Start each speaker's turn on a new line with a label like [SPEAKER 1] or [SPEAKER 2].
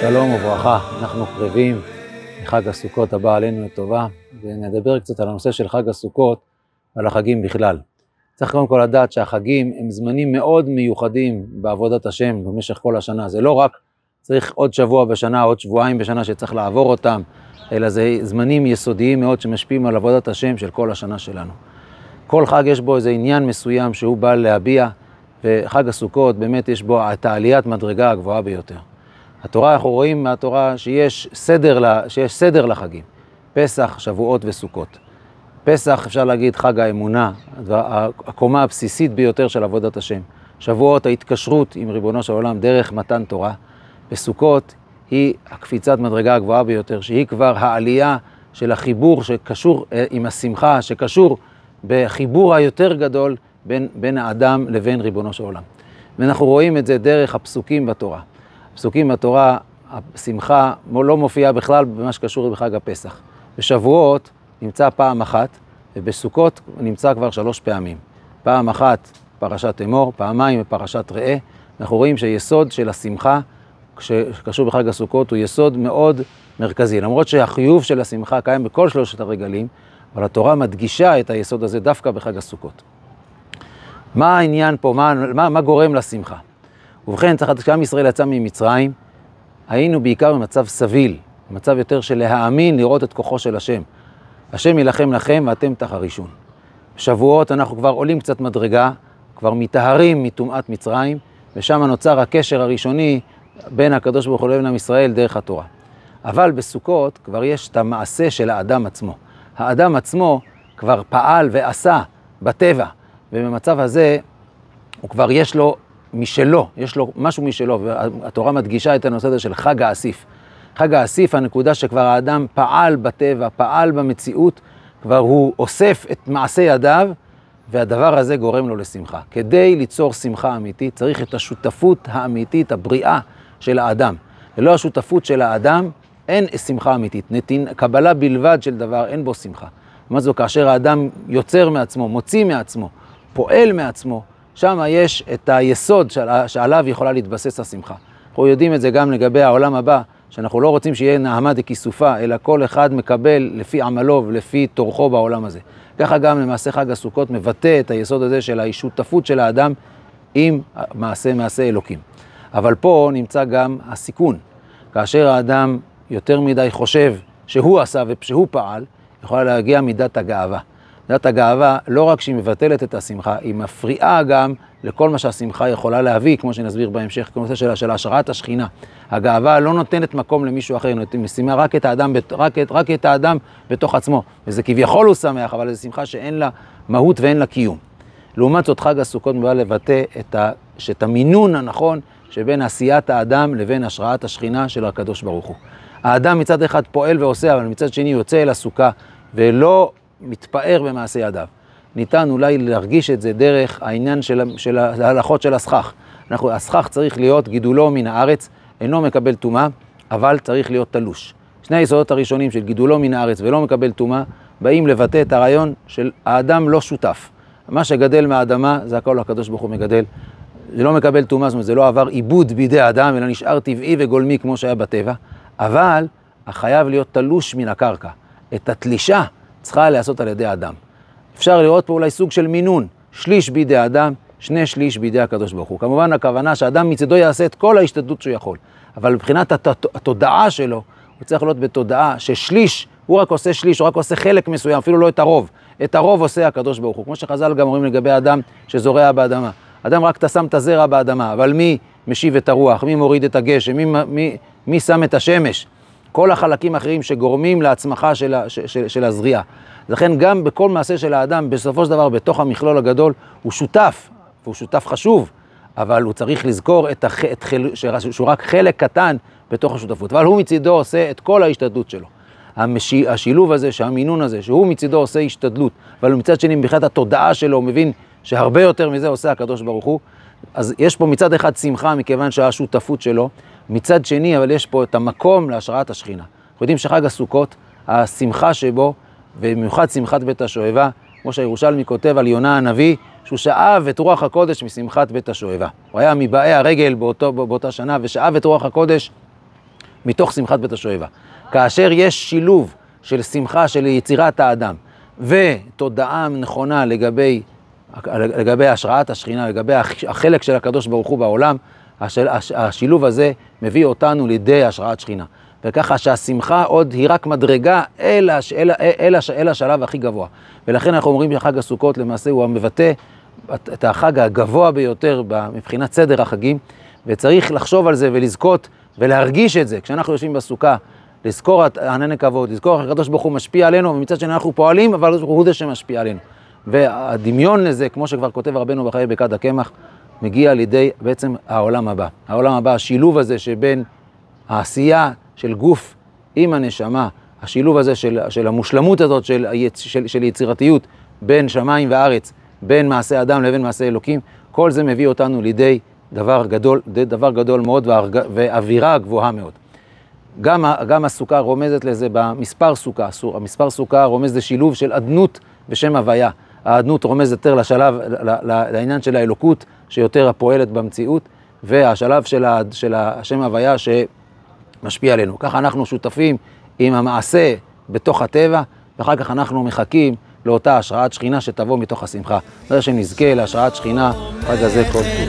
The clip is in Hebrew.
[SPEAKER 1] שלום וברכה, אנחנו קרבים לחג הסוכות הבא עלינו לטובה, ונדבר קצת על הנושא של חג הסוכות ועל החגים בכלל. צריך קודם כל לדעת שהחגים הם זמנים מאוד מיוחדים בעבודת השם במשך כל השנה. זה לא רק צריך עוד שבוע בשנה, עוד שבועיים בשנה שצריך לעבור אותם, אלא זה זמנים יסודיים מאוד שמשפיעים על עבודת השם של כל השנה שלנו. כל חג יש בו איזה עניין מסוים שהוא בא להביע, וחג הסוכות באמת יש בו את העליית מדרגה הגבוהה ביותר. התורה, אנחנו רואים מהתורה שיש סדר, שיש סדר לחגים, פסח, שבועות וסוכות. פסח, אפשר להגיד, חג האמונה, הקומה הבסיסית ביותר של עבודת השם. שבועות, ההתקשרות עם ריבונו של עולם דרך מתן תורה. וסוכות היא הקפיצת מדרגה הגבוהה ביותר, שהיא כבר העלייה של החיבור שקשור אה, עם השמחה, שקשור בחיבור היותר גדול בין, בין האדם לבין ריבונו של עולם. ואנחנו רואים את זה דרך הפסוקים בתורה. פסוקים בתורה, השמחה לא מופיעה בכלל במה שקשור בחג הפסח. בשבועות נמצא פעם אחת, ובסוכות נמצא כבר שלוש פעמים. פעם אחת פרשת אמור, פעמיים בפרשת ראה. אנחנו רואים שהיסוד של השמחה שקשור בחג הסוכות הוא יסוד מאוד מרכזי. למרות שהחיוב של השמחה קיים בכל שלושת הרגלים, אבל התורה מדגישה את היסוד הזה דווקא בחג הסוכות. מה העניין פה, מה, מה, מה גורם לשמחה? ובכן, לדעת, כשעם ישראל יצא ממצרים, היינו בעיקר במצב סביל, במצב יותר של להאמין, לראות את כוחו של השם. השם יילחם לכם ואתם תחרישון. בשבועות אנחנו כבר עולים קצת מדרגה, כבר מטהרים מטומאת מצרים, ושם נוצר הקשר הראשוני בין הקדוש ברוך הוא לבין עם ישראל דרך התורה. אבל בסוכות כבר יש את המעשה של האדם עצמו. האדם עצמו כבר פעל ועשה בטבע, ובמצב הזה הוא כבר יש לו משלו, יש לו משהו משלו, והתורה מדגישה את הנושא הזה של חג האסיף. חג האסיף, הנקודה שכבר האדם פעל בטבע, פעל במציאות, כבר הוא אוסף את מעשה ידיו, והדבר הזה גורם לו לשמחה. כדי ליצור שמחה אמיתית, צריך את השותפות האמיתית, הבריאה של האדם. ללא השותפות של האדם, אין שמחה אמיתית. נתין, קבלה בלבד של דבר, אין בו שמחה. מה זו כאשר האדם יוצר מעצמו, מוציא מעצמו, פועל מעצמו, שם יש את היסוד שעליו יכולה להתבסס השמחה. אנחנו יודעים את זה גם לגבי העולם הבא, שאנחנו לא רוצים שיהיה נעמה דכיסופה, אלא כל אחד מקבל לפי עמלו ולפי טורחו בעולם הזה. ככה גם למעשה חג הסוכות מבטא את היסוד הזה של השותפות של האדם עם מעשה מעשה אלוקים. אבל פה נמצא גם הסיכון. כאשר האדם יותר מדי חושב שהוא עשה ושהוא פעל, יכולה להגיע מידת הגאווה. מידת הגאווה, לא רק שהיא מבטלת את השמחה, היא מפריעה גם לכל מה שהשמחה יכולה להביא, כמו שנסביר בהמשך, כנושא של, של השראת השכינה. הגאווה לא נותנת מקום למישהו אחר, היא משימה רק את האדם, רק את, רק את האדם בתוך עצמו. וזה כביכול הוא שמח, אבל זו שמחה שאין לה מהות ואין לה קיום. לעומת זאת, חג הסוכות בא לבטא את, ה, את המינון הנכון שבין עשיית האדם לבין השראת השכינה של הקדוש ברוך הוא. האדם מצד אחד פועל ועושה, אבל מצד שני יוצא אל הסוכה ולא מתפאר במעשה ידיו. ניתן אולי להרגיש את זה דרך העניין של, של ההלכות של הסכך. אנחנו, הסכך צריך להיות גידולו מן הארץ, אינו מקבל טומאה, אבל צריך להיות תלוש. שני היסודות הראשונים של גידולו מן הארץ ולא מקבל טומאה, באים לבטא את הרעיון של האדם לא שותף. מה שגדל מהאדמה, זה הכל הקדוש ברוך הוא מגדל. זה לא מקבל טומאה, זאת אומרת, זה לא עבר עיבוד בידי האדם, אלא נשאר טבעי וגולמי כמו שהיה בטבע, אבל החייב להיות תלוש מן הקרקע. את התלישה צריכה להיעשות על ידי האדם. אפשר לראות פה אולי סוג של מינון, שליש בידי האדם, שני שליש בידי הקדוש ברוך הוא. כמובן הכוונה שאדם מצדו יעשה את כל ההשתדלות שהוא יכול, אבל מבחינת הת... התודעה שלו, הוא צריך להיות בתודעה ששליש, הוא רק עושה שליש, הוא רק עושה חלק מסוים, אפילו לא את הרוב. את הרוב עושה הקדוש ברוך הוא, כמו שחז"ל גם אומרים לגבי אדם שזורע באדמה. אדם רק אתה שם את הזרע באדמה, אבל מי משיב את הרוח, מי מוריד את הגשם, מי, מי, מי שם את השמש? כל החלקים האחרים שגורמים להצמחה של, של, של הזריעה. לכן גם בכל מעשה של האדם, בסופו של דבר, בתוך המכלול הגדול, הוא שותף, והוא שותף חשוב, אבל הוא צריך לזכור את הח... את חל... שהוא רק חלק קטן בתוך השותפות. אבל הוא מצידו עושה את כל ההשתדלות שלו. המש... השילוב הזה, שהמינון הזה, שהוא מצידו עושה השתדלות, אבל מצד שני, מבחינת התודעה שלו, הוא מבין שהרבה יותר מזה עושה הקדוש ברוך הוא. אז יש פה מצד אחד שמחה, מכיוון שהשותפות שלו, מצד שני, אבל יש פה את המקום להשראת השכינה. אנחנו יודעים שחג הסוכות, השמחה שבו, ובמיוחד שמחת בית השואבה, כמו שהירושלמי כותב על יונה הנביא, שהוא שאב את רוח הקודש משמחת בית השואבה. הוא היה מבאי הרגל באותו, באותה שנה ושאב את רוח הקודש מתוך שמחת בית השואבה. כאשר יש שילוב של שמחה של יצירת האדם ותודעה נכונה לגבי, לגבי השראת השכינה, לגבי החלק של הקדוש ברוך הוא בעולם, השל, השילוב הזה מביא אותנו לידי השראת שכינה. וככה שהשמחה עוד היא רק מדרגה אל, אל, אל, אל השלב הכי גבוה. ולכן אנחנו אומרים שחג הסוכות למעשה הוא המבטא את החג הגבוה ביותר מבחינת סדר החגים, וצריך לחשוב על זה ולזכות ולהרגיש את זה. כשאנחנו יושבים בסוכה, לזכור את ענני כבוד, לזכור איך הקדוש ברוך הוא משפיע עלינו, ומצד שני אנחנו פועלים, אבל הוא זה שמשפיע עלינו. והדמיון לזה, כמו שכבר כותב רבנו בחיי בקד הקמח, מגיע לידי בעצם העולם הבא. העולם הבא, השילוב הזה שבין העשייה של גוף עם הנשמה, השילוב הזה של, של המושלמות הזאת של, של, של יצירתיות בין שמיים וארץ, בין מעשה אדם לבין מעשה אלוקים, כל זה מביא אותנו לידי דבר גדול, דבר גדול מאוד ואווירה גבוהה מאוד. גם, גם הסוכה רומזת לזה במספר סוכה, המספר סוכה רומז לשילוב של אדנות ושם הוויה. האדנות רומזת יותר לשלב, לעניין של האלוקות שיותר הפועלת במציאות, והשלב של, של השם הוויה שמשפיע עלינו. ככה אנחנו שותפים עם המעשה בתוך הטבע, ואחר כך אנחנו מחכים לאותה השראת שכינה שתבוא מתוך השמחה. זה שנזכה להשראת שכינה, חג הזה כל טוב.